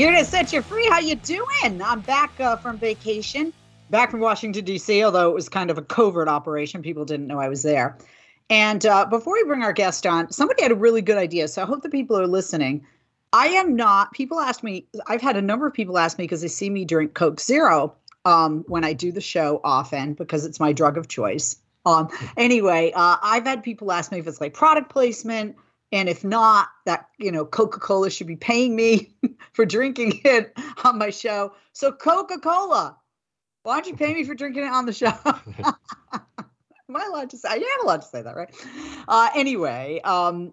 Here to set you free. How you doing? I'm back uh, from vacation, back from Washington D.C. Although it was kind of a covert operation, people didn't know I was there. And uh, before we bring our guest on, somebody had a really good idea. So I hope the people are listening. I am not. People ask me. I've had a number of people ask me because they see me drink Coke Zero um, when I do the show often because it's my drug of choice. Um, anyway, uh, I've had people ask me if it's like product placement and if not, that you know, Coca-Cola should be paying me for drinking it on my show. So Coca-Cola, why don't you pay me for drinking it on the show? Am I allowed to say? Yeah, I'm allowed to say that, right? Uh, anyway, um,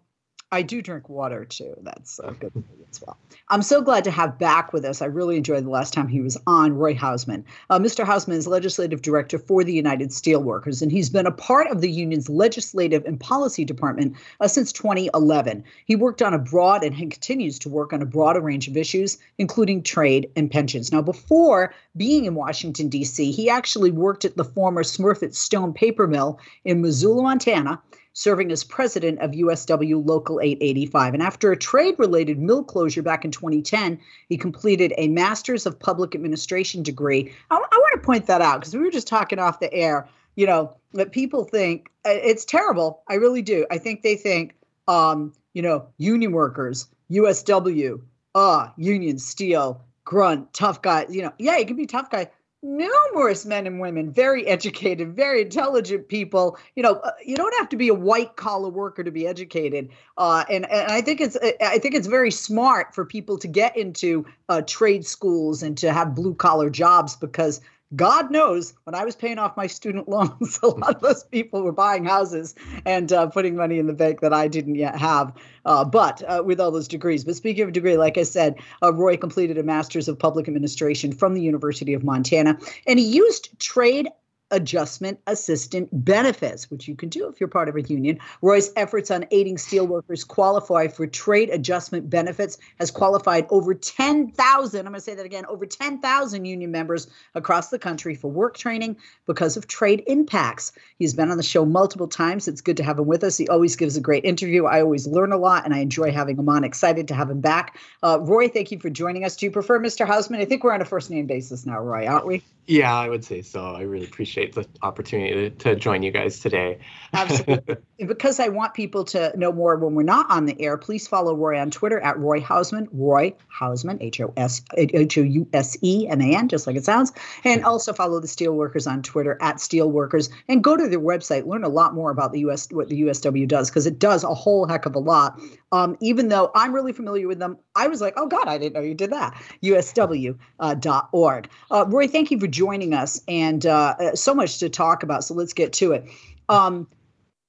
I do drink water too. That's uh, good as well. I'm so glad to have back with us. I really enjoyed the last time he was on, Roy Houseman. Uh, Mr. Houseman is legislative director for the United Steelworkers, and he's been a part of the union's legislative and policy department uh, since 2011. He worked on a broad and continues to work on a broader range of issues, including trade and pensions. Now, before being in Washington, D.C., he actually worked at the former Smurfit Stone paper mill in Missoula, Montana serving as president of USW Local 885. And after a trade related mill closure back in 2010, he completed a Master's of Public Administration degree. I, I want to point that out because we were just talking off the air, you know, that people think uh, it's terrible. I really do. I think they think, um, you know, union workers, USW, uh, union, steel, grunt, tough guy. You know, yeah, you can be tough guy numerous men and women, very educated, very intelligent people. You know, uh, you don't have to be a white collar worker to be educated. Uh, and and I think it's I think it's very smart for people to get into uh, trade schools and to have blue collar jobs because God knows when I was paying off my student loans, a lot of those people were buying houses and uh, putting money in the bank that I didn't yet have. Uh, but uh, with all those degrees. But speaking of degree, like I said, uh, Roy completed a master's of public administration from the University of Montana, and he used trade adjustment assistant benefits, which you can do if you're part of a union. Roy's efforts on aiding steelworkers qualify for trade adjustment benefits has qualified over 10,000, I'm going to say that again, over 10,000 union members across the country for work training because of trade impacts. He's been on the show multiple times. It's good to have him with us. He always gives a great interview. I always learn a lot and I enjoy having him on. Excited to have him back. Uh, Roy, thank you for joining us. Do you prefer Mr. Houseman? I think we're on a first name basis now, Roy, aren't we? Yeah, I would say so. I really appreciate the opportunity to, to join you guys today. Absolutely. because I want people to know more when we're not on the air, please follow Roy on Twitter at Roy Houseman, Roy Houseman, H O S H O U S E M A N, just like it sounds. And also follow the Steelworkers on Twitter at Steelworkers and go to their website, learn a lot more about the US what the USW does, because it does a whole heck of a lot. Um, even though I'm really familiar with them, I was like, oh God, I didn't know you did that. USW.org. Uh, uh, Roy, thank you for joining us and uh, uh, so much to talk about. So let's get to it. Um,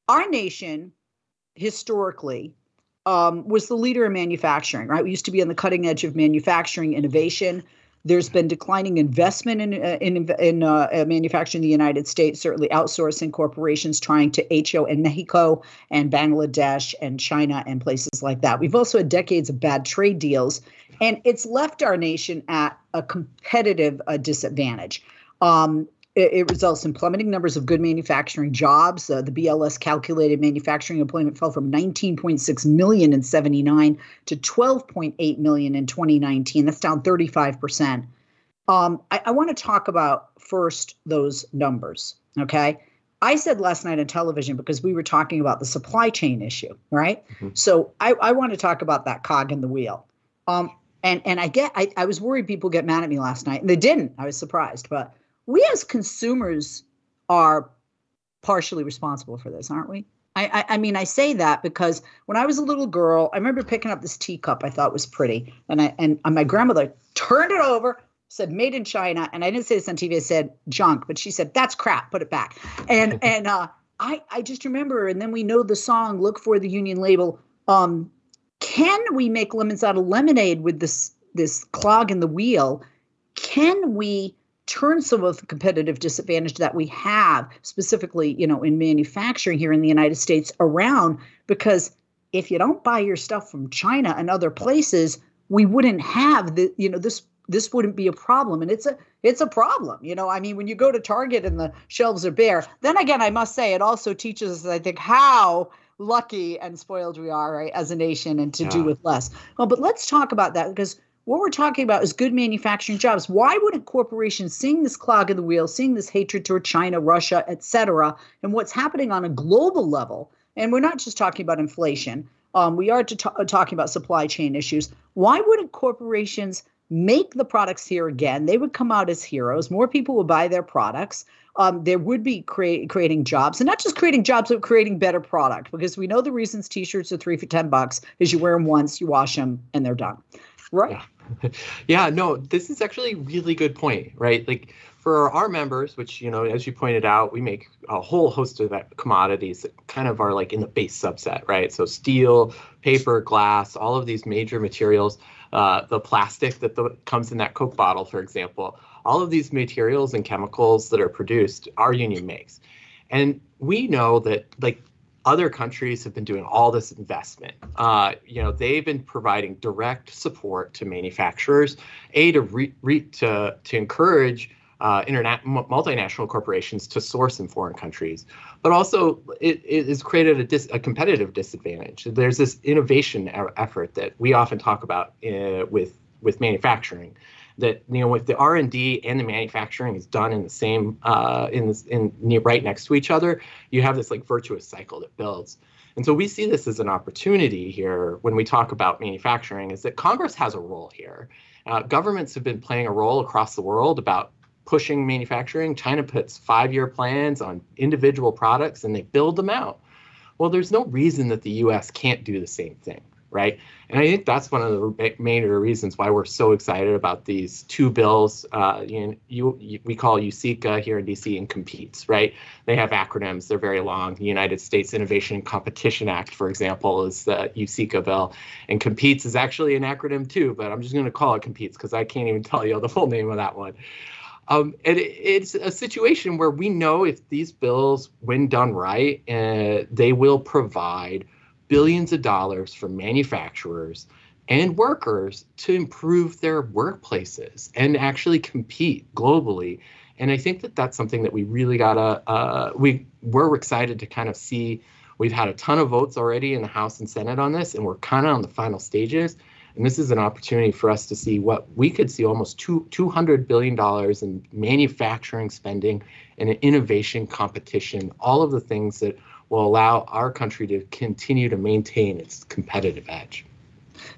our nation, historically, um, was the leader in manufacturing, right? We used to be on the cutting edge of manufacturing innovation. There's been declining investment in uh, in, in uh, uh manufacturing in the United States, certainly outsourcing corporations trying to HO in Mexico and Bangladesh and China and places like that. We've also had decades of bad trade deals, and it's left our nation at a competitive uh, disadvantage. Um, it, it, results in plummeting numbers of good manufacturing jobs. Uh, the BLS calculated manufacturing employment fell from 19.6 million in 79 to 12.8 million in 2019. That's down 35 percent. Um, I, I want to talk about first those numbers. Okay. I said last night on television because we were talking about the supply chain issue, right? Mm-hmm. So I, I want to talk about that cog in the wheel. Um, and and I get I, I was worried people get mad at me last night, and they didn't. I was surprised, but we as consumers are partially responsible for this, aren't we? I, I, I mean, I say that because when I was a little girl, I remember picking up this teacup I thought was pretty, and I and my grandmother turned it over, said made in China, and I didn't say this on TV. I said junk, but she said that's crap. Put it back. And and uh, I I just remember, and then we know the song. Look for the Union label. Um, can we make lemons out of lemonade with this this clog in the wheel? Can we turn some of the competitive disadvantage that we have, specifically, you know, in manufacturing here in the United States, around? Because if you don't buy your stuff from China and other places, we wouldn't have the, you know, this this wouldn't be a problem and it's a it's a problem you know i mean when you go to target and the shelves are bare then again i must say it also teaches us i think how lucky and spoiled we are right as a nation and to yeah. do with less well but let's talk about that because what we're talking about is good manufacturing jobs why wouldn't corporations seeing this clog in the wheel seeing this hatred toward china russia et cetera and what's happening on a global level and we're not just talking about inflation um, we are t- talking about supply chain issues why wouldn't corporations make the products here again. They would come out as heroes. More people would buy their products. Um, there would be creating jobs, and not just creating jobs, but creating better product. Because we know the reasons T-shirts are three for ten bucks is you wear them once, you wash them, and they're done. Right? Yeah. yeah. No, this is actually a really good point. Right? Like for our members, which you know, as you pointed out, we make a whole host of commodities that kind of are like in the base subset, right? So steel, paper, glass, all of these major materials uh, the plastic that the, comes in that Coke bottle, for example. All of these materials and chemicals that are produced, our union makes. And we know that like other countries have been doing all this investment. Uh, you know, they've been providing direct support to manufacturers, a to re, re, to to encourage uh, multinational corporations to source in foreign countries, but also it, it has created a, dis- a competitive disadvantage. There's this innovation effort that we often talk about uh, with with manufacturing, that you know if the R and D and the manufacturing is done in the same uh, in this, in near, right next to each other, you have this like virtuous cycle that builds. And so we see this as an opportunity here when we talk about manufacturing, is that Congress has a role here. Uh, governments have been playing a role across the world about pushing manufacturing. China puts five year plans on individual products and they build them out. Well, there's no reason that the US can't do the same thing, right? And I think that's one of the major reasons why we're so excited about these two bills. Uh, you, you, we call USICA here in DC and COMPETES, right? They have acronyms, they're very long. The United States Innovation and Competition Act, for example, is the USICA bill. And COMPETES is actually an acronym too, but I'm just going to call it COMPETES because I can't even tell you the full name of that one. Um, and it, it's a situation where we know if these bills, when done right, uh, they will provide billions of dollars for manufacturers and workers to improve their workplaces and actually compete globally. And I think that that's something that we really gotta uh, we we're excited to kind of see. We've had a ton of votes already in the House and Senate on this, and we're kind of on the final stages. And this is an opportunity for us to see what we could see almost two, $200 billion in manufacturing spending and innovation competition, all of the things that will allow our country to continue to maintain its competitive edge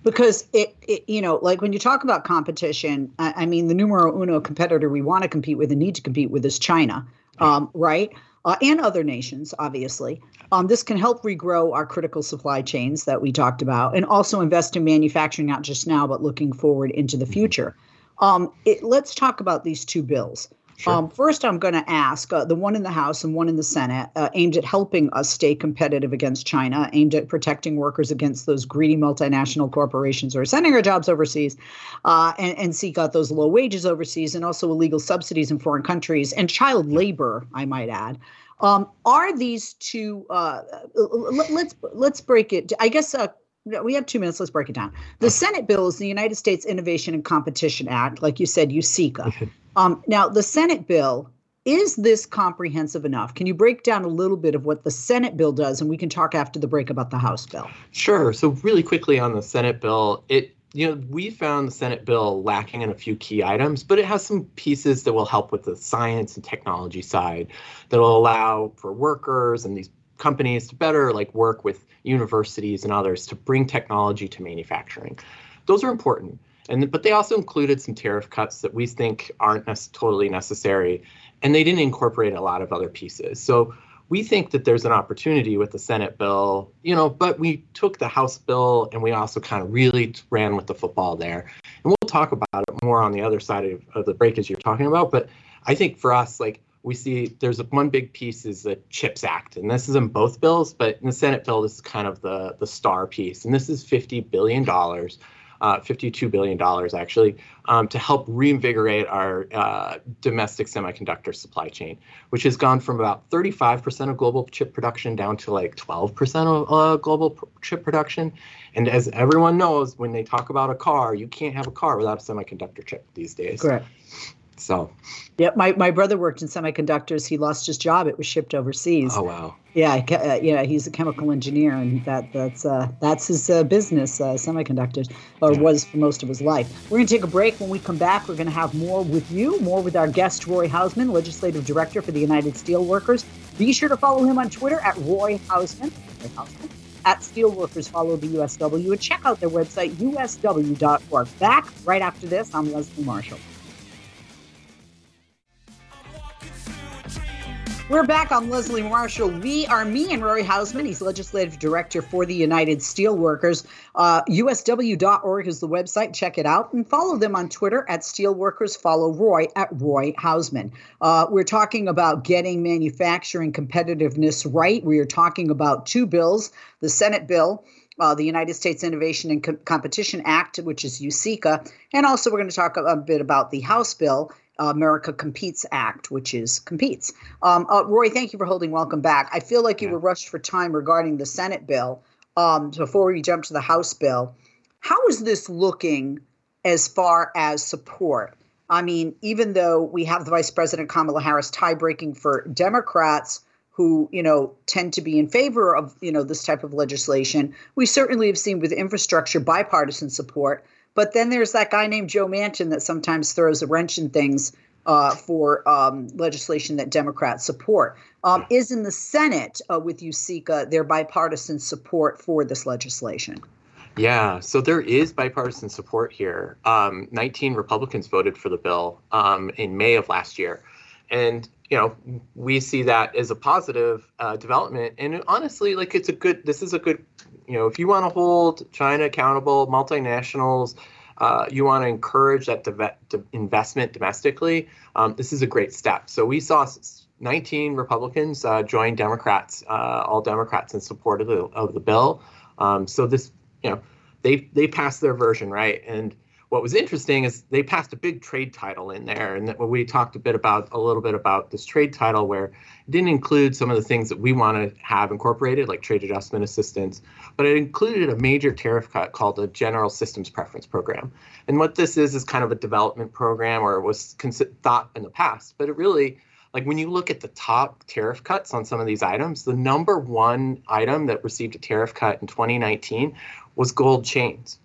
because it, it, you know like when you talk about competition I, I, mean the numero uno competitor we want to compete with and need to compete with is china um, right uh, and other nations, obviously. Um, this can help regrow our critical supply chains that we talked about and also invest in manufacturing, not just now, but looking forward into the future. Um, it, let's talk about these two bills. Sure. Um, first, I'm going to ask uh, the one in the House and one in the Senate, uh, aimed at helping us stay competitive against China, aimed at protecting workers against those greedy multinational corporations who are sending our jobs overseas uh, and, and, seek out those low wages overseas and also illegal subsidies in foreign countries and child labor, I might add. Um, are these two? Uh, let's let's break it. I guess uh, we have two minutes. Let's break it down. The Senate bill is the United States Innovation and Competition Act, like you said, USICA. Um, now, the Senate bill is this comprehensive enough? Can you break down a little bit of what the Senate bill does, and we can talk after the break about the House bill? Sure. So, really quickly on the Senate bill, it you know we found the Senate bill lacking in a few key items, but it has some pieces that will help with the science and technology side that will allow for workers and these companies to better like work with universities and others to bring technology to manufacturing. Those are important. And but they also included some tariff cuts that we think aren't totally necessary, and they didn't incorporate a lot of other pieces. So we think that there's an opportunity with the Senate bill, you know, but we took the House bill and we also kind of really ran with the football there. And we'll talk about it more on the other side of, of the break as you're talking about. But I think for us, like we see there's one big piece is the CHIPS Act, and this is in both bills, but in the Senate bill, this is kind of the the star piece, and this is 50 billion dollars. Uh, $52 billion actually, um, to help reinvigorate our uh, domestic semiconductor supply chain, which has gone from about 35% of global chip production down to like 12% of uh, global chip production. And as everyone knows, when they talk about a car, you can't have a car without a semiconductor chip these days. Correct. So, yeah, my, my brother worked in semiconductors. He lost his job. It was shipped overseas. Oh wow. Yeah, uh, yeah, he's a chemical engineer, and that that's uh, that's his uh, business, uh, semiconductors, or was for most of his life. We're going to take a break. When we come back, we're going to have more with you, more with our guest Roy Houseman, legislative director for the United Steelworkers. Be sure to follow him on Twitter at Roy Houseman. Roy Houseman at Steelworkers. Follow the USW and check out their website, usw.org. Back right after this, I'm Leslie Marshall. We're back on Leslie Marshall. We are me and Roy Houseman. He's legislative director for the United Steelworkers. Uh, USW.org is the website. Check it out and follow them on Twitter at Steelworkers. Follow Roy at Roy Houseman. Uh, we're talking about getting manufacturing competitiveness right. We are talking about two bills the Senate bill. Uh, the United States Innovation and Com- Competition Act, which is USICA, and also we're going to talk a bit about the House bill, America Competes Act, which is competes. Um, uh, Roy, thank you for holding. Welcome back. I feel like you yeah. were rushed for time regarding the Senate bill. Um, before we jump to the House bill, how is this looking as far as support? I mean, even though we have the Vice President Kamala Harris tie breaking for Democrats who, you know, tend to be in favor of, you know, this type of legislation, we certainly have seen with infrastructure bipartisan support. But then there's that guy named Joe Manchin that sometimes throws a wrench in things uh, for um, legislation that Democrats support. Um, is in the Senate uh, with USICA their bipartisan support for this legislation? Yeah, so there is bipartisan support here. Um, 19 Republicans voted for the bill um, in May of last year. And you know we see that as a positive uh, development and honestly like it's a good this is a good you know if you want to hold china accountable multinationals uh, you want to encourage that de- de- investment domestically um, this is a great step. So we saw 19 republicans uh, join democrats uh, all democrats in support of the, of the bill. Um, so this you know they they passed their version right? And what was interesting is they passed a big trade title in there, and we talked a bit about a little bit about this trade title where it didn't include some of the things that we want to have incorporated, like trade adjustment assistance, but it included a major tariff cut called the General Systems Preference Program. And what this is is kind of a development program, or was thought in the past, but it really like when you look at the top tariff cuts on some of these items, the number one item that received a tariff cut in 2019 was gold chains.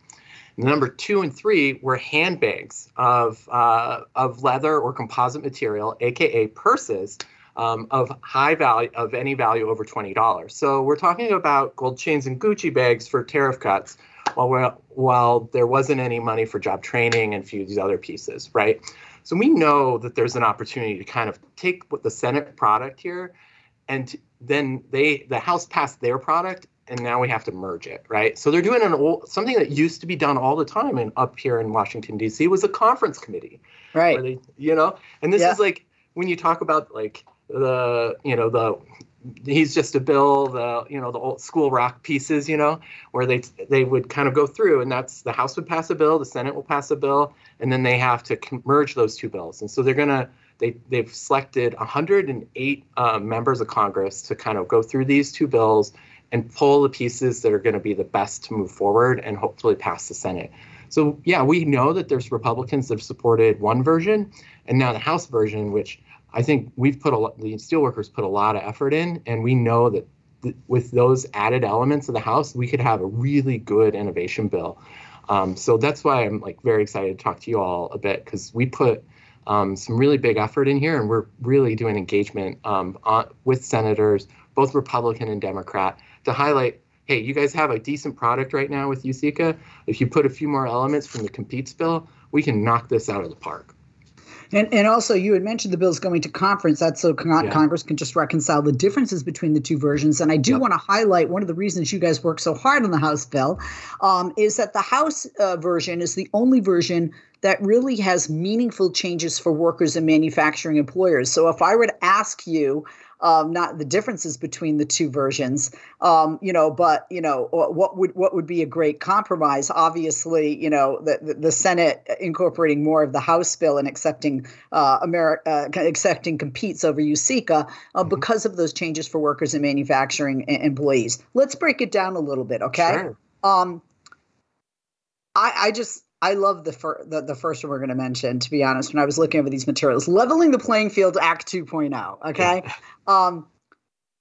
Number two and three were handbags of uh, of leather or composite material, aka purses, um, of high value of any value over twenty dollars. So we're talking about gold chains and Gucci bags for tariff cuts, while while there wasn't any money for job training and a few of these other pieces, right? So we know that there's an opportunity to kind of take what the Senate product here, and then they the House passed their product and now we have to merge it, right? So they're doing an old, something that used to be done all the time and up here in Washington D.C. was a conference committee, right? They, you know, and this yeah. is like when you talk about like the you know the he's just a bill the you know the old school rock pieces you know where they they would kind of go through and that's the house would pass a bill the senate will pass a bill and then they have to merge those two bills and so they're going to they they've selected 108 uh, members of congress to kind of go through these two bills and pull the pieces that are going to be the best to move forward and hopefully pass the Senate. So yeah, we know that there's Republicans that have supported one version, and now the House version, which I think we've put a lot, the steelworkers put a lot of effort in, and we know that th- with those added elements of the House, we could have a really good innovation bill. Um, so that's why I'm like very excited to talk to you all a bit because we put um, some really big effort in here, and we're really doing engagement um, on, with senators, both Republican and Democrat, to highlight hey, you guys have a decent product right now with USICA. If you put a few more elements from the competes bill, we can knock this out of the park. And, and also, you had mentioned the bill's going to conference. That's so con- yeah. Congress can just reconcile the differences between the two versions. And I do yep. want to highlight one of the reasons you guys work so hard on the House bill um, is that the House uh, version is the only version that really has meaningful changes for workers and manufacturing employers. So if I were to ask you, um, not the differences between the two versions, um, you know, but you know, what would what would be a great compromise? Obviously, you know, the the, Senate incorporating more of the House bill and accepting uh, America uh, accepting competes over USICA uh, mm-hmm. because of those changes for workers and manufacturing employees. Let's break it down a little bit, okay? Sure. Um, I, I just I love the, fir- the, the first one we're going to mention. To be honest, when I was looking over these materials, leveling the playing field, Act 2.0. Okay, um,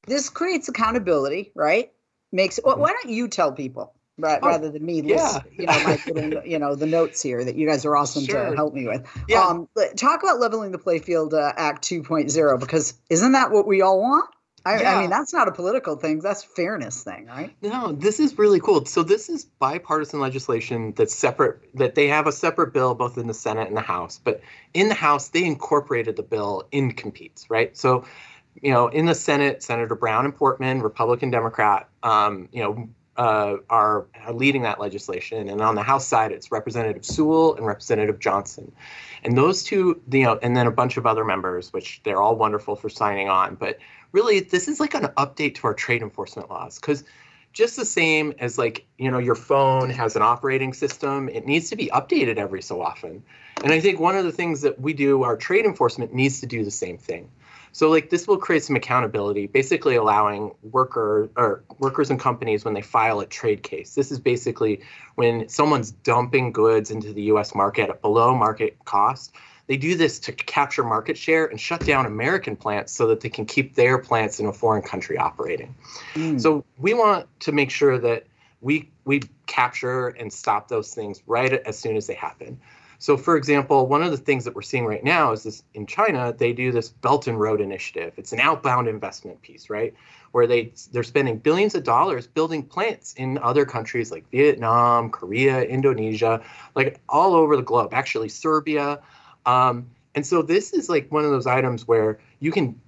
this creates accountability, right? Makes. Well, why don't you tell people right, oh, rather than me? Yeah. List, you know, my little, you know, the notes here that you guys are awesome sure. to help me with. Yeah. Um, talk about leveling the playfield uh, Act 2.0 because isn't that what we all want? I, yeah. I, mean, that's not a political thing. That's fairness thing, right? No, this is really cool. So this is bipartisan legislation that's separate. That they have a separate bill both in the Senate and the House. But in the House, they incorporated the bill in competes, right? So, you know, in the Senate, Senator Brown and Portman, Republican, Democrat, um, you know, uh, are, are leading that legislation, and on the House side, it's Representative Sewell and Representative Johnson. And those two, you know, and then a bunch of other members, which they're all wonderful for signing on. But really this is like an update to our trade enforcement laws because just the same as like you know your phone has an operating system it needs to be updated every so often. And i think one of the things that we do our trade enforcement needs to do the same thing. So like this will create some accountability basically allowing worker or workers and companies when they file a trade case. This is basically when someone's dumping goods into the us market at below market cost they do this to capture market share and shut down American plants so that they can keep their plants in a foreign country operating. Mm. So we want to make sure that we we capture and stop those things right as soon as they happen. So, for example, one of the things that we're seeing right now is this in China, they do this Belt and Road Initiative. It's an outbound investment piece, right? Where they they're spending billions of dollars building plants in other countries like Vietnam, Korea, Indonesia, like all over the globe. Actually, Serbia. Um, and so this is like one of those items where you can,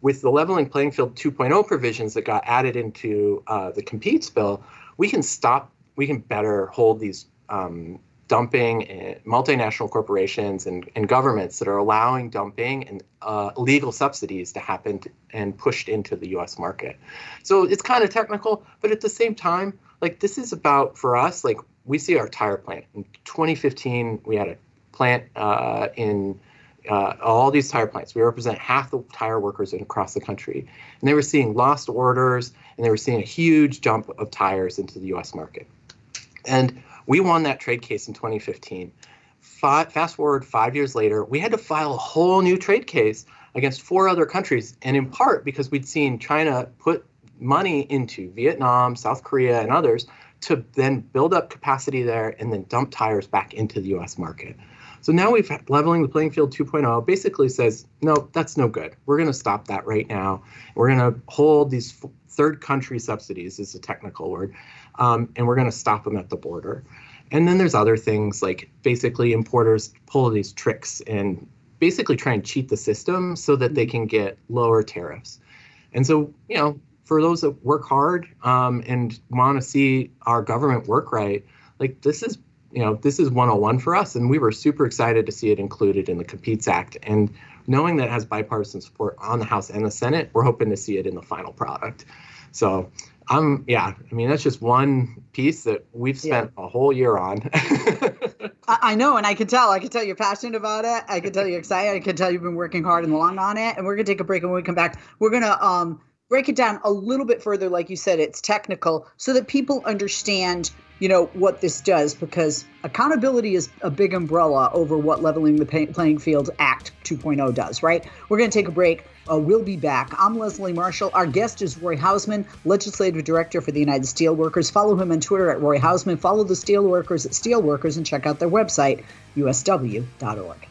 with the leveling playing field 2.0 provisions that got added into uh, the competes bill, we can stop, we can better hold these um, dumping multinational corporations and, and governments that are allowing dumping and uh, illegal subsidies to happen to, and pushed into the US market. So it's kind of technical, but at the same time, like this is about for us, like we see our tire plant. In 2015, we had a plant uh, in uh, all these tire plants. We represent half the tire workers across the country. And they were seeing lost orders and they were seeing a huge jump of tires into the US market. And we won that trade case in 2015. Five, fast forward five years later, we had to file a whole new trade case against four other countries. And in part because we'd seen China put money into Vietnam, South Korea, and others to then build up capacity there and then dump tires back into the US market. So now we've leveling the playing field 2.0 basically says, no, that's no good. We're going to stop that right now. We're going to hold these third country subsidies, is a technical word, um, and we're going to stop them at the border. And then there's other things like basically importers pull these tricks and basically try and cheat the system so that they can get lower tariffs. And so, you know, for those that work hard um, and want to see our government work right, like this is you know, this is 101 for us, and we were super excited to see it included in the Competes Act. And knowing that it has bipartisan support on the House and the Senate, we're hoping to see it in the final product. So I'm, yeah, I mean, that's just one piece that we've spent yeah. a whole year on. I know, and I can tell. I can tell you're passionate about it. I can tell you're excited. I can tell you've been working hard and long on it. And we're gonna take a break, and when we come back, we're gonna um, break it down a little bit further. Like you said, it's technical, so that people understand you know what this does because accountability is a big umbrella over what leveling the playing field act 2.0 does right? We're going to take a break. Uh, we'll be back. I'm leslie marshall. Our guest is roy houseman legislative director for the united steelworkers. Follow him on twitter at roy houseman follow the steelworkers at steelworkers and check out their website usw.org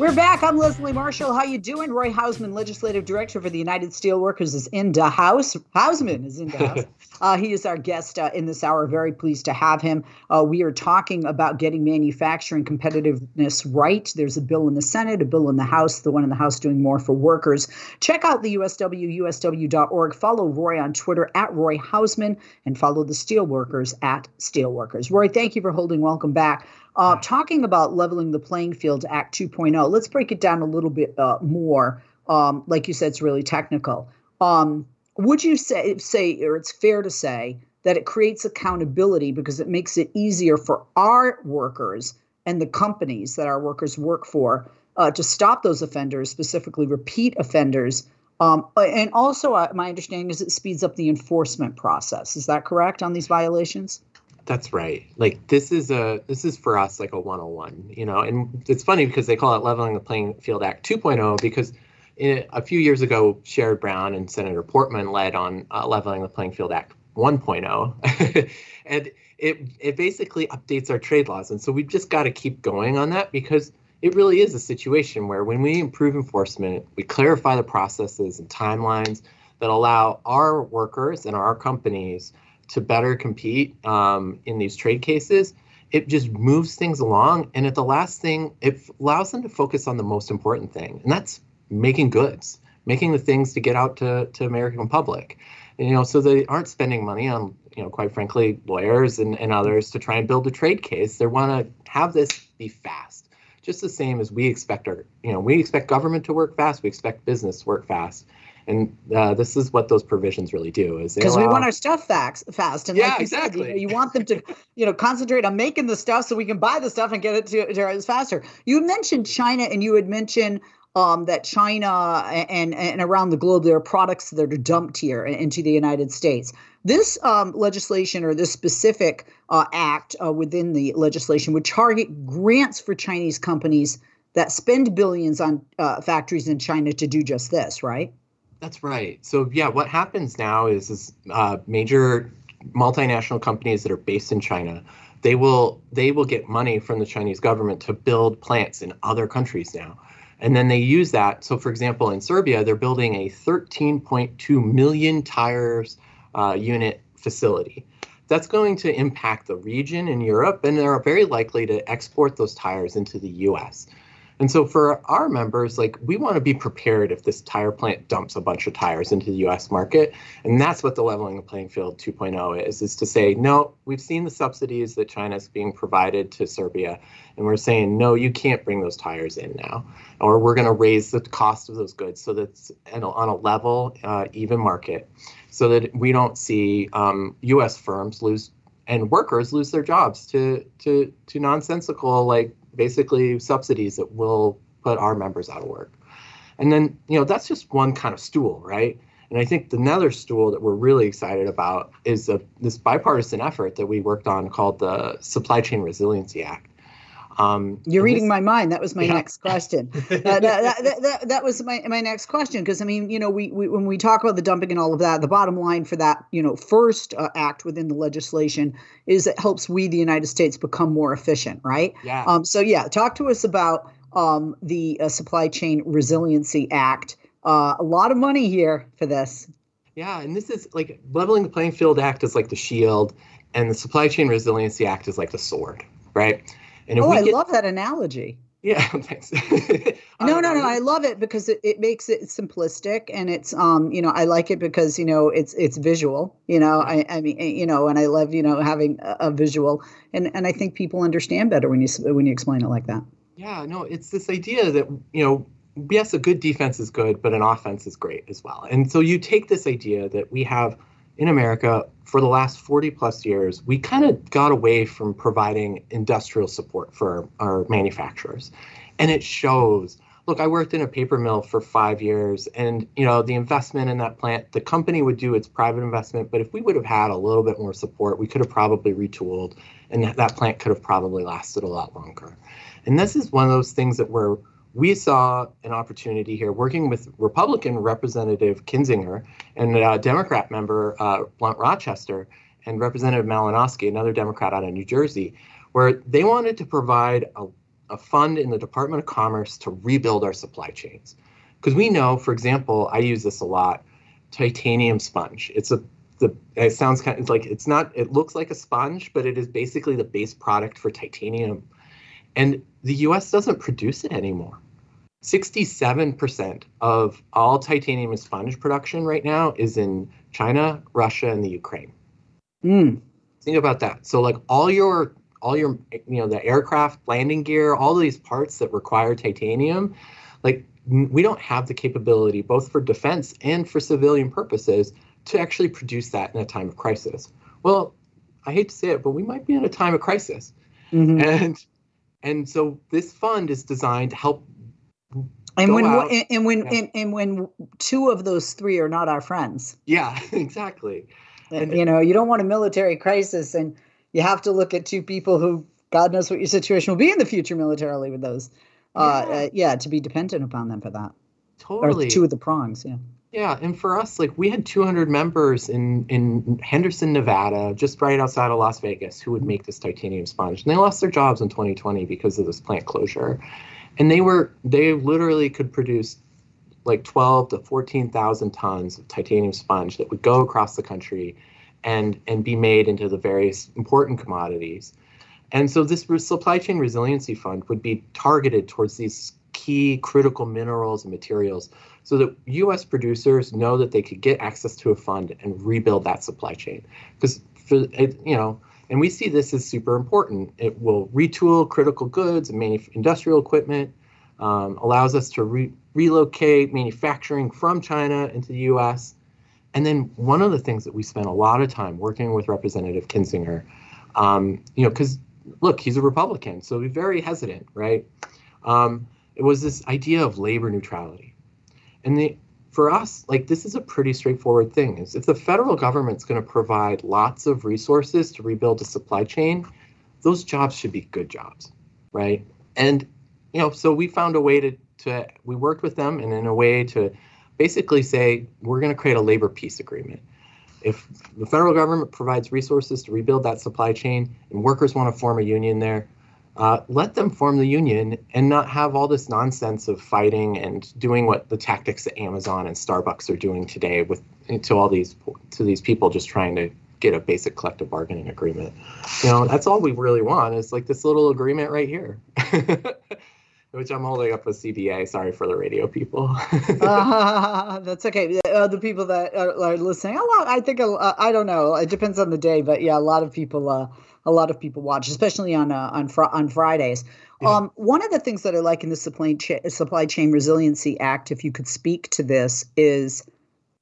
We're back. I'm Leslie Marshall. How you doing? Roy Houseman, Legislative Director for the United Steelworkers, is in the house. Houseman is in the house. Uh, he is our guest uh, in this hour. Very pleased to have him. Uh, we are talking about getting manufacturing competitiveness right. There's a bill in the Senate, a bill in the House, the one in the House doing more for workers. Check out the USW, USW.org. Follow Roy on Twitter at Roy Houseman and follow the Steelworkers at Steelworkers. Roy, thank you for holding. Welcome back. Uh, talking about leveling the playing field Act 2.0, let's break it down a little bit uh, more. Um, like you said, it's really technical. Um, would you say, say, or it's fair to say, that it creates accountability because it makes it easier for our workers and the companies that our workers work for uh, to stop those offenders, specifically repeat offenders? Um, and also, uh, my understanding is it speeds up the enforcement process. Is that correct on these violations? That's right. Like this is a this is for us like a 101, you know. And it's funny because they call it leveling the playing field act 2.0 because in, a few years ago Sherrod Brown and Senator Portman led on uh, leveling the playing field act 1.0. and it it basically updates our trade laws. And so we've just got to keep going on that because it really is a situation where when we improve enforcement, we clarify the processes and timelines that allow our workers and our companies to better compete um, in these trade cases, it just moves things along. And at the last thing, it allows them to focus on the most important thing, and that's making goods, making the things to get out to, to American public. And, you know, so they aren't spending money on, you know, quite frankly, lawyers and, and others to try and build a trade case. They want to have this be fast, just the same as we expect our, you know, we expect government to work fast, we expect business to work fast and uh, this is what those provisions really do is because we want our stuff fast fast and yeah like exactly said, you, you, want them to you know concentrate on making the stuff so we can buy the stuff and get it to, to us faster you mentioned china and you had mentioned um, that China and, and around the globe, there are products that are dumped here into the United States. This um, legislation or this specific uh, act uh, within the legislation would target grants for Chinese companies that spend billions on uh, factories in China to do just this, right? That's right. So yeah, what happens now is is uh, major multinational companies that are based in China, they will they will get money from the Chinese government to build plants in other countries now. And then they use that. So, for example, in Serbia, they're building a 13.2 million tires uh, unit facility. That's going to impact the region in Europe, and they're very likely to export those tires into the US. And so for our members, like we want to be prepared if this tire plant dumps a bunch of tires into the US market. And that's what the leveling the playing field 2.0 is, is to say, no, we've seen the subsidies that China's being provided to Serbia. And we're saying, no, you can't bring those tires in now. Or we're going to raise the cost of those goods so that's on a level, uh, even market, so that we don't see um, US firms lose and workers lose their jobs to to to nonsensical like basically subsidies that will put our members out of work. And then, you know, that's just one kind of stool, right? And I think the another stool that we're really excited about is a, this bipartisan effort that we worked on called the Supply Chain Resiliency Act. Um, You're reading this, my mind. That was my yeah. next question. Uh, that, that, that, that, was my, my next question because I mean, you know, we, we when we talk about the dumping and all of that, the bottom line for that, you know, first uh, act within the legislation is it helps we, the United States, become more efficient, right? Yeah. Um, so yeah, talk to us about um, the uh, Supply Chain Resiliency Act. Uh, a lot of money here for this. Yeah, and this is like leveling the playing field act is like the shield, and the Supply Chain Resiliency Act is like the sword, right? And oh, I get, love that analogy. Yeah, thanks. no, no, no. I love it because it, it makes it simplistic and it's um, you know, I like it because, you know, it's it's visual, you know. I I mean, you know, and I love, you know, having a, a visual and and I think people understand better when you when you explain it like that. Yeah, no, it's this idea that, you know, yes, a good defense is good, but an offense is great as well. And so you take this idea that we have in America for the last 40 plus years, we kind of got away from providing industrial support for our, manufacturers. And it shows. Look, I worked in a paper mill for five years, and you know the investment in that plant, the company would do its private investment, but if we would have had a little bit more support, we could have probably retooled, and that plant could have probably lasted a lot longer. And this is one of those things that we're we saw an opportunity here working with Republican Representative Kinzinger and uh, Democrat member uh, Blunt Rochester and Representative Malinowski, another Democrat out of New Jersey, where they wanted to provide a, a fund in the Department of Commerce to rebuild our supply chains. Because we know, for example, I use this a lot, titanium sponge. It's a the it sounds kind of like it's not it looks like a sponge, but it is basically the base product for titanium. And the US doesn't produce it anymore. 67% of all titanium and sponge production right now is in China, Russia, and the Ukraine. Mm. Think about that. So like all your all your you know the aircraft landing gear, all these parts that require titanium, like we don't have the capability both for defense and for civilian purposes to actually produce that in a time of crisis. Well, I hate to say it, but we might be in a time of crisis. Mhm. And and so this fund is designed to help And when out. and, and when Yeah. and, and when two of those three are not our friends, yeah, exactly. And- you know, you don't want a military crisis, and you have to look at two people who God knows what your situation will be in the future militarily with those. Uh, Yeah. uh, yeah, to be dependent upon them for that, Totally. or two of the prongs. Yeah. Yeah, and for us, like we had 200 members in in Henderson, Nevada, just right outside of Las Vegas, who would make this titanium sponge, and they lost their jobs in 2020 because of this plant closure, and they were they literally could produce like 12 to 14,000 tons of titanium sponge that would go across the country, and and be made into the various important commodities, and so this supply chain resiliency fund would be targeted towards these key critical minerals and materials so that U.S. producers know that they could get access to a fund and rebuild that supply chain. Because you know, and we see this as super important. It will retool critical goods and manuf- industrial equipment, um, allows us to re- relocate manufacturing from China into the U.S. And then one of the things that we spent a lot of time working with Representative Kinzinger, um, you know, because look, he's a Republican, so he's very hesitant, right? Um, it was this idea of labor neutrality. And the, for us, like this is a pretty straightforward thing. Is if the federal government's going to provide lots of resources to rebuild a supply chain, those jobs should be good jobs, right? And you know, so we found a way to to we worked with them and in a way to basically say we're going to create a labor peace agreement. If the federal government provides resources to rebuild that supply chain and workers want to form a union there, uh, let them form the union and not have all this nonsense of fighting and doing what the tactics that Amazon and Starbucks are doing today with to all these to these people just trying to get a basic collective bargaining agreement. You know, that's all we really want is like this little agreement right here. Which I'm holding up a CBA. Sorry for the radio people. uh, that's okay. Uh, the people that are, are listening, a lot. I think uh, I don't know. It depends on the day, but yeah, a lot of people. A lot of people watch, especially on uh, on fr- on Fridays. Yeah. Um, one of the things that I like in the supply cha- supply chain resiliency act, if you could speak to this, is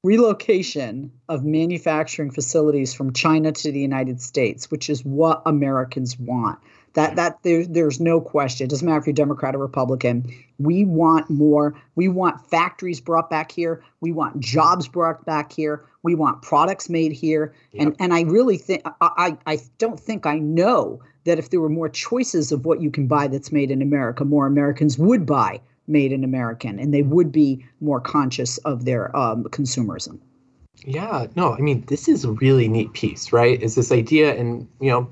relocation of manufacturing facilities from China to the United States, which is what Americans want. That that there, there's no question. It doesn't matter if you're Democrat or Republican. We want more. We want factories brought back here. We want jobs brought back here. We want products made here. And Yep. and I really think I, I I don't think I know that if there were more choices of what you can buy that's made in America, more Americans would buy made in American, and they would be more conscious of their um, consumerism. Yeah, no, I mean, this is a really neat piece, right? Is this idea, and you know,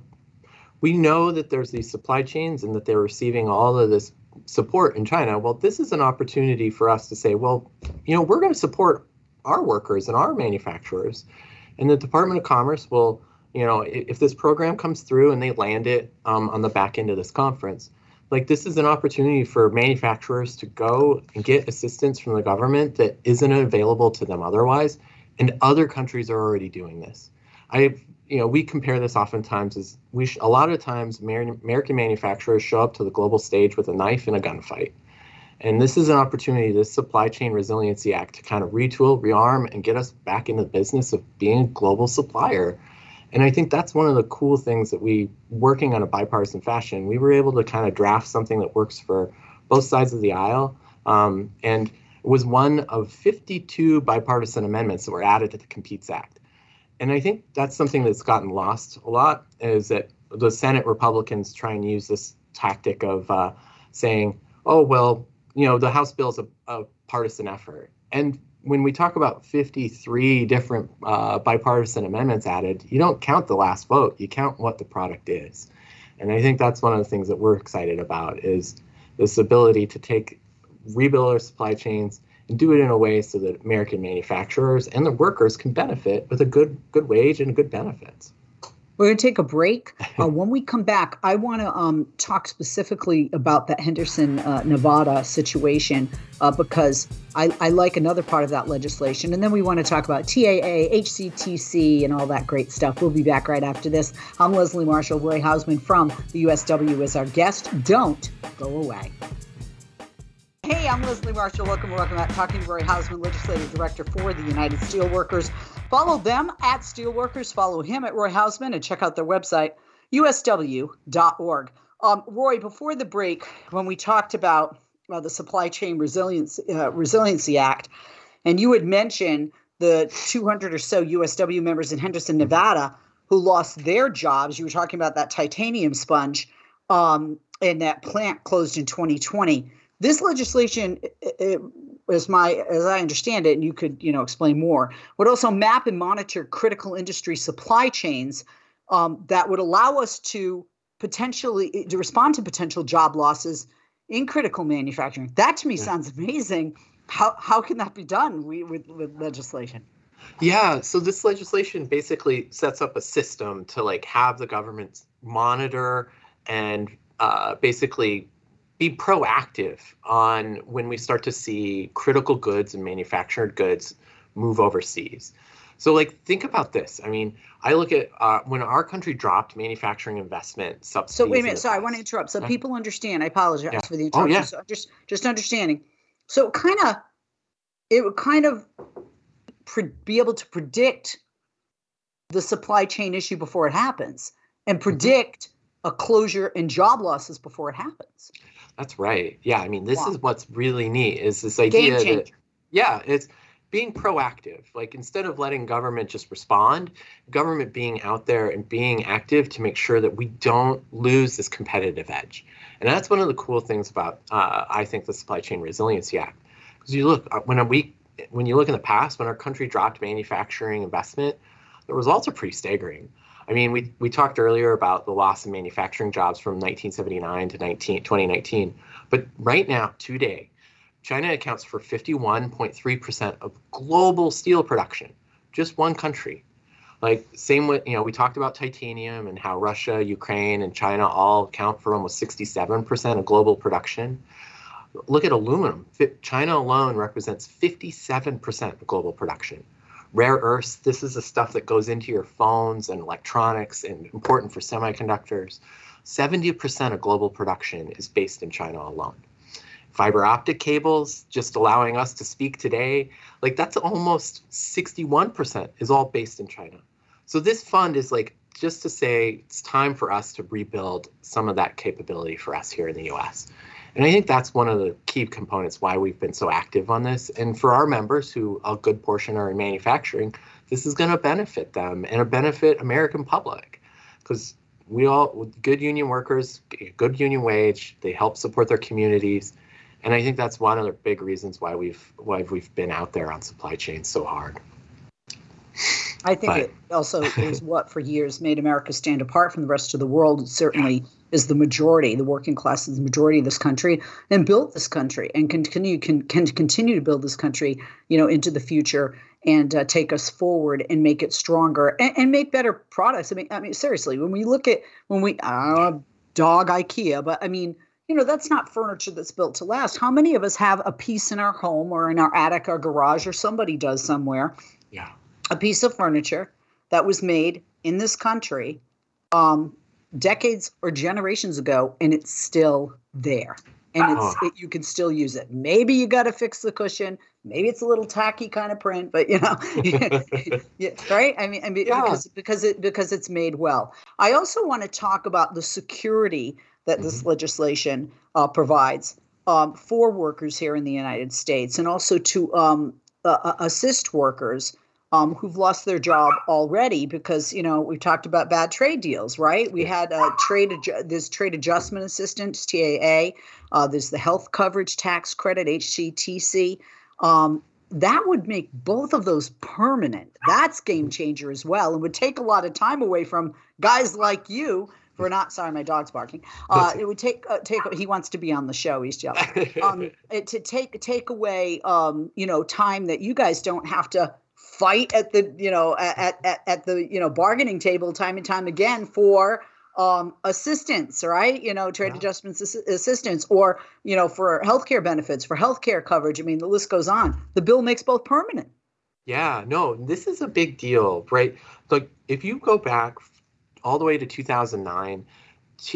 we know that there's these supply chains and that they're receiving all of this support in China. Well, this is an opportunity for us to say, well, you know, we're going to support our workers and our manufacturers, and the Department of Commerce will, you know, if this program comes through and they land it um, on the back end of this conference, like this is an opportunity for manufacturers to go and get assistance from the government that isn't available to them otherwise and other countries are already doing this. I, you know, we compare this oftentimes as we sh- a lot of times Amer- American manufacturers show up to the global stage with a knife and a gunfight, and this is an opportunity, this Supply Chain Resiliency Act, to kind of retool, rearm, and get us back in the business of being a global supplier. And I think that's one of the cool things that we, working on a bipartisan fashion, we were able to kind of draft something that works for both sides of the aisle. Um, and it was one of 52 bipartisan amendments that were added to the Competes Act. And I think that's something that's gotten lost a lot is that the Senate Republicans try and use this tactic of uh, saying, oh, well, you know, the House bill is a, a partisan effort. And when we talk about 53 different uh, bipartisan amendments added, you don't count the last vote, you count what the product is. And I think that's one of the things that we're excited about is this ability to take rebuild our supply chains and do it in a way so that American manufacturers and the workers can benefit with a good good wage and good benefits. We're going to take a break. Uh, when we come back, I want to um, talk specifically about that Henderson, uh, Nevada situation uh, because I, I, like another part of that legislation. And then we want to talk about TAA, HCTC, and all that great stuff. We'll be back right after this. I'm Leslie Marshall. Roy Houseman from the USW is our guest. Don't go away. Hey, I'm Leslie Marshall. Welcome, welcome back. Talking to Roy Houseman, Legislative Director for the United Steelworkers. Follow them at Steelworkers. Follow him at Roy Houseman and check out their website, usw.org. Um, Roy, before the break, when we talked about uh, the Supply Chain Resilience, uh, Resiliency Act, and you had mentioned the 200 or so USW members in Henderson, Nevada, who lost their jobs. You were talking about that titanium sponge, um, and that plant closed in 2020 this legislation, it, as my as I understand it, and you could you know explain more, would also map and monitor critical industry supply chains um, that would allow us to potentially to respond to potential job losses in critical manufacturing. That to me yeah. sounds amazing. How how can that be done we, with with legislation? Yeah, so this legislation basically sets up a system to like have the government monitor and uh, basically be proactive on when we start to see critical goods and manufactured goods move overseas. So, like, think about this. I mean, I look at uh, when our country dropped manufacturing investment subsidies. So, wait a minute. Sorry, past. I want to interrupt. So, yeah. people understand. I apologize yeah. for the interruption. Oh, yeah. So just, just understanding. So, kind of, it would kind of pre- be able to predict the supply chain issue before it happens and mm-hmm. predict a closure and job losses before it happens. That's right. Yeah, I mean, this wow. is what's really neat is this idea that yeah, it's being proactive. Like instead of letting government just respond, government being out there and being active to make sure that we don't lose this competitive edge. And that's one of the cool things about uh, I think the Supply Chain Resiliency Act. Because you look uh, when we when you look in the past when our country dropped manufacturing investment, the results are pretty staggering. I mean, we, we talked earlier about the loss of manufacturing jobs from 1979 to 19, 2019. But right now, today, China accounts for 51.3% of global steel production, just one country. Like, same with, you know, we talked about titanium and how Russia, Ukraine, and China all account for almost 67% of global production. Look at aluminum. China alone represents 57% of global production rare earths. This is the stuff that goes into your phones and electronics and important for semiconductors. 70% of global production is based in China alone. Fiber optic cables, just allowing us to speak today, like that's almost 61% is all based in China. So this fund is like just to say it's time for us to rebuild some of that capability for us here in the US. And I think that's one of the key components why we've been so active on this. And for our members, who a good portion are in manufacturing, this is going to benefit them and benefit American public because we all good union workers, good union wage, they help support their communities. And I think that's one of the big reasons why we've why we've been out there on supply chains so hard. I think but. it also is what for years made America stand apart from the rest of the world. It certainly is the majority, the working class is the majority of this country, and built this country and continue can, can continue to build this country, you know, into the future and uh, take us forward and make it stronger and, and, make better products. I mean, I mean, seriously, when we look at when we uh, dog IKEA, but I mean, you know, that's not furniture that's built to last. How many of us have a piece in our home or in our attic or garage or somebody does somewhere? Yeah, a piece of furniture that was made in this country um, decades or generations ago, and it's still there. And it's it, you can still use it. Maybe you got to fix the cushion. Maybe it's a little tacky kind of print, but you know, yeah, right? I mean, I mean yeah. because because it because it's made well. I also want to talk about the security that this mm-hmm. legislation uh, provides um, for workers here in the United States, and also to um, uh, assist workers um, who've lost their job already because you know we've talked about bad trade deals, right? We had a trade adju- this trade adjustment assistance TAA. Uh, there's the health coverage tax credit HCTC. Um, that would make both of those permanent. That's game changer as well, and would take a lot of time away from guys like you for not sorry my dog's barking uh, it would take uh, take he wants to be on the show he's jealous um, it, to take take away um, you know time that you guys don't have to fight at the you know at, at, at the you know bargaining table time and time again for um, assistance, right? You know, trade yeah. adjustments assistance, or you know, for healthcare benefits, for healthcare coverage. I mean, the list goes on. The bill makes both permanent. Yeah, no, this is a big deal, right? Like, if you go back all the way to 2009,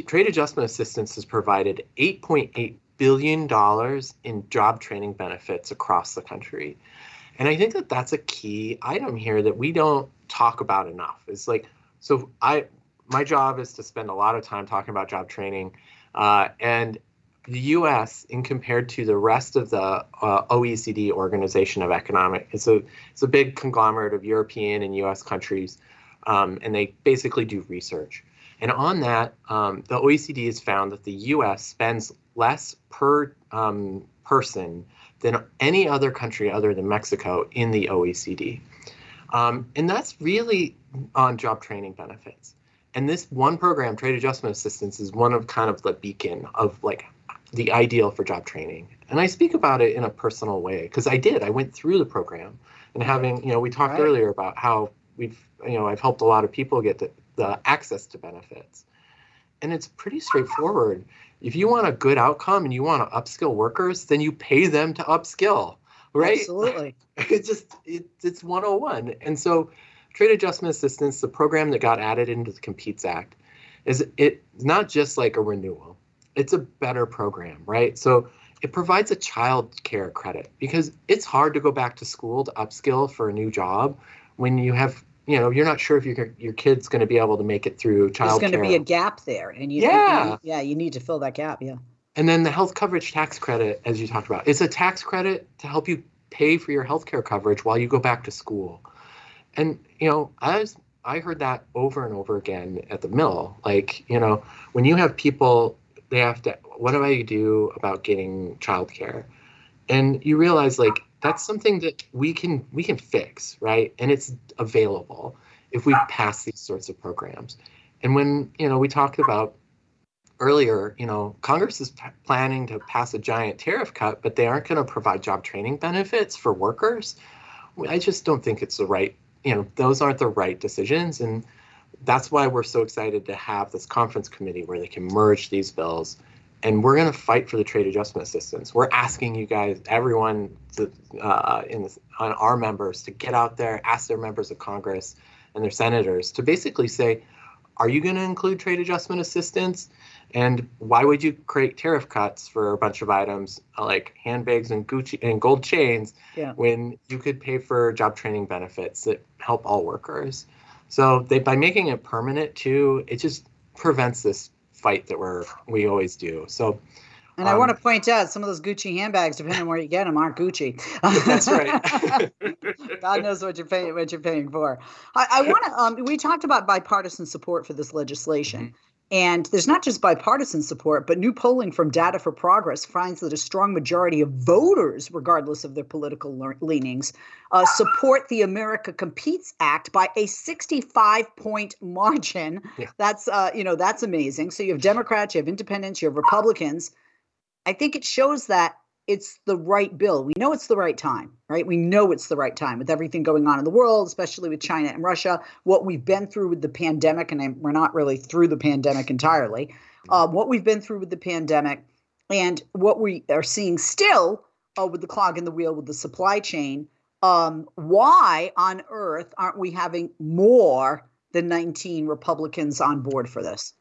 trade adjustment assistance has provided 8.8 billion dollars in job training benefits across the country. And I think that that's a key item here that we don't talk about enough. It's like, so I, my job is to spend a lot of time talking about job training. Uh, and the U.S. in compared to the rest of the uh, OECD Organization of Economic, it's a it's a big conglomerate of European and U.S. countries, um, and they basically do research. And on that, um, the OECD has found that the U.S. spends less per um, person than any other country other than Mexico in the OECD. Um, and that's really on job training benefits. And this one program, Trade Adjustment Assistance, is one of kind of the beacon of like the ideal for job training. And I speak about it in a personal way because I did. I went through the program and having, you know, we talked right. earlier about how we've, you know, I've helped a lot of people get the, the access to benefits. And it's pretty straightforward if you want a good outcome and you want to upskill workers, then you pay them to upskill, right? Absolutely. It's just it, it's 101. And so trade adjustment assistance, the program that got added into the Competes Act, is it's not just like a renewal. It's a better program, right? So it provides a child care credit because it's hard to go back to school to upskill for a new job when you have you know you're not sure if your your kid's going to be able to make it through child There's going to be a gap there, and you yeah you, yeah you need to fill that gap. Yeah. And then the health coverage tax credit, as you talked about, it's a tax credit to help you pay for your health care coverage while you go back to school. And you know, I was I heard that over and over again at the mill. Like, you know, when you have people, they have to, what do I do about getting childcare? And you realize like that's something that we can we can fix right? And it's available if we pass these sorts of programs. And when you know we talked about earlier you know congress is p- planning to pass a giant tariff cut but they aren't going to provide job training benefits for workers. I just don't think it's the right you know those aren't the right decisions. And that's why we're so excited to have this conference committee where they can merge these bills and we're going to fight for the trade adjustment assistance. We're asking you guys, everyone, to, uh, in this, on our members, to get out there, ask their members of Congress and their senators to basically say, are you going to include trade adjustment assistance? And why would you create tariff cuts for a bunch of items uh, like handbags and Gucci and gold chains yeah. when you could pay for job training benefits that help all workers? So they by making it permanent too, it just prevents this fight that we're we always do. So. And um, I want to point out some of those Gucci handbags, depending on where you get them, aren't Gucci. That's right. God knows what you're paying what you're paying for. I, I want to. Um, we talked about bipartisan support for this legislation. Mm-hmm. And there's not just bipartisan support, but new polling from Data for Progress finds that a strong majority of voters, regardless of their political le- leanings, uh, support the America Competes Act by a 65 point margin. Yeah. That's uh, you know that's amazing. So you have Democrats, you have Independents, you have Republicans. I think it shows that it's the right bill. We know it's the right time, right? We know it's the right time with everything going on in the world, especially with China and Russia, what we've been through with the pandemic, and we're not really through the pandemic entirely, uh, what we've been through with the pandemic, and what we are seeing still uh, with the clog in the wheel with the supply chain. Um, why on earth aren't we having more than 19 Republicans on board for this?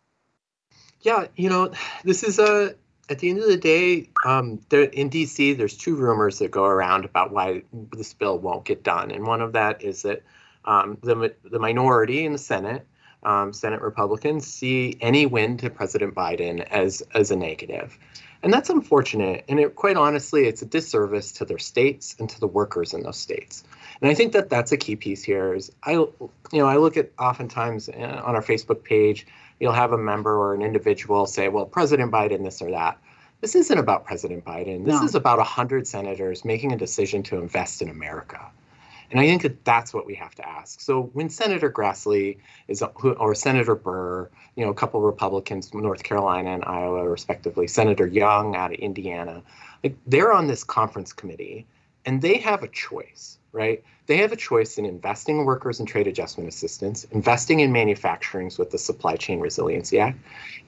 Yeah, you know, this is a at the end of the day, um, there, in DC, there's two rumors that go around about why this bill won't get done, and one of that is that um, the the minority in the Senate, um, Senate Republicans, see any win to President Biden as as a negative, and that's unfortunate. And it, quite honestly, it's a disservice to their states and to the workers in those states. And I think that that's a key piece here. Is I, you know, I look at oftentimes uh, on our Facebook page you'll have a member or an individual say, well, President Biden, this or that. This isn't about President Biden. This no. is about 100 senators making a decision to invest in America. And I think that that's what we have to ask. So when Senator Grassley is, or Senator Burr, you know, a couple Republicans from North Carolina and Iowa, respectively, Senator Young out of Indiana, like they're on this conference committee and they have a choice, right? They have a choice in investing in workers and trade adjustment assistance, investing in manufacturing with the Supply Chain Resiliency Act,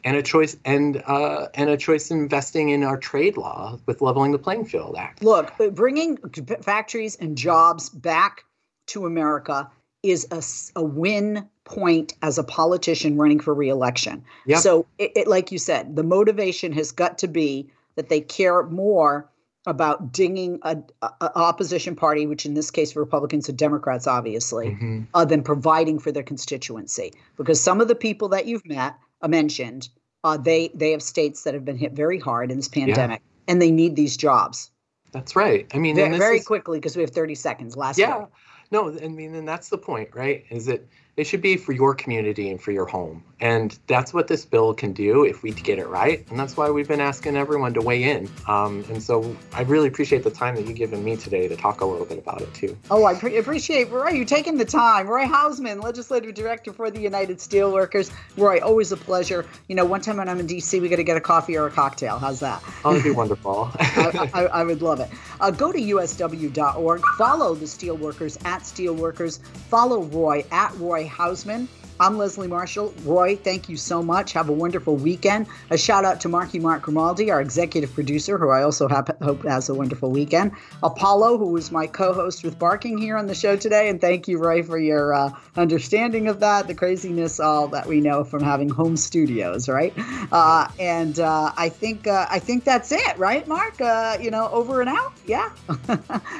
and a choice and uh, and a choice in investing in our trade law with Leveling the Playing Field Act. Look, bringing factories and jobs back to America is a, a win point as a politician running for reelection. Yep. So, it, it, like you said, the motivation has got to be that they care more about dinging a, a, opposition party, which in this case Republicans and Democrats, obviously, mm-hmm. uh, than providing for their constituency. Because some of the people that you've met uh, mentioned, uh, they they have states that have been hit very hard in this pandemic, yeah. and they need these jobs. That's right. I mean, very, very is, quickly because we have thirty seconds. Last yeah. No, I mean, and that's the point, right? Is that it should be for your community and for your home. And that's what this bill can do if we get it right. And that's why we've been asking everyone to weigh in. Um, and so I really appreciate the time that you've given me today to talk a little bit about it too. Oh, I pre- appreciate Roy you taking the time. Roy Houseman, Legislative Director for the United Steelworkers. Roy, always a pleasure. You know, one time when I'm in DC, we got to get a coffee or a cocktail. How's that? Oh, that'd be wonderful. I, I, I, would love it. Uh, go to usw.org. Follow the Steelworkers at Steelworkers. Follow Roy at Roy Houseman. I'm Leslie Marshall. Roy, thank you so much. Have a wonderful weekend. A shout out to Marky Mark Grimaldi, our executive producer, who I also have, hope has a wonderful weekend. Apollo, who was my co host with Barking here on the show today. And thank you, Roy, for your uh, understanding of that, the craziness all that we know from having home studios, right? Uh, and uh, I think uh, I think that's it, right, Mark? Uh, you know, over and out. Yeah.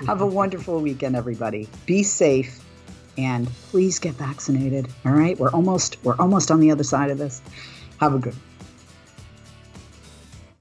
have a wonderful weekend, everybody. Be safe and please get vaccinated. All right, we're almost we're almost on the other side of this. Have a good.